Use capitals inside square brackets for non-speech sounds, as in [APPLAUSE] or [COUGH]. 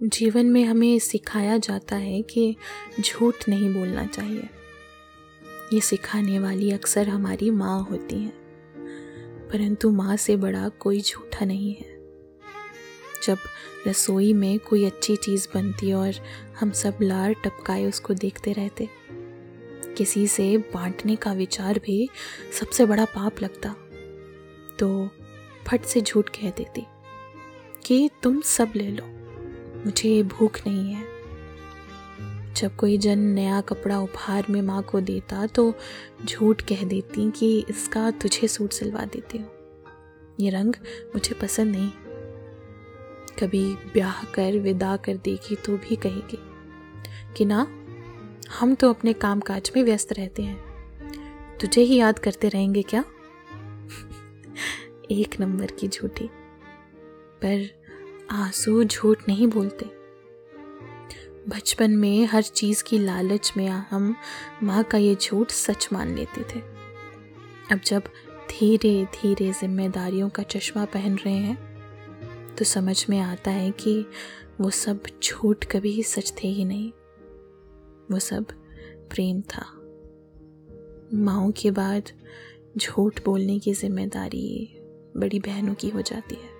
जीवन में हमें सिखाया जाता है कि झूठ नहीं बोलना चाहिए। ये सिखाने वाली अक्सर हमारी माँ होती हैं, परंतु माँ से बड़ा कोई झूठा नहीं है। जब रसोई में कोई अच्छी चीज़ बनती और हम सब लार टपकाए उसको देखते रहते, किसी से बांटने का विचार भी सबसे बड़ा पाप लगता। तो फट से झूठ कह देती कि तुम सब ले लो। मुझे भूख नहीं है। जब कोई जन नया कपड़ा उपहार में माँ को देता तो झूठ कह देती कि इसका तुझे सूट सिलवा देती हूँ। ये रंग मुझे पसंद नहीं। कभी ब्याह कर, विदा कर देगी तो भी कहेगी कि ना, हम तो अपने काम काज में व्यस्त रहते हैं। तुझे ही याद करते रहेंगे क्या? [LAUGHS] एक नंबर की झूठी। पर आँसू झूठ नहीं बोलते। बचपन में हर चीज़ की लालच में हम माँ का ये झूठ सच मान लेते थे। अब जब धीरे धीरे जिम्मेदारियों का चश्मा पहन रहे हैं तो समझ में आता है कि वो सब झूठ कभी सच थे ही नहीं। वो सब प्रेम था। माओ के बाद झूठ बोलने की ज़िम्मेदारी बड़ी बहनों की हो जाती है।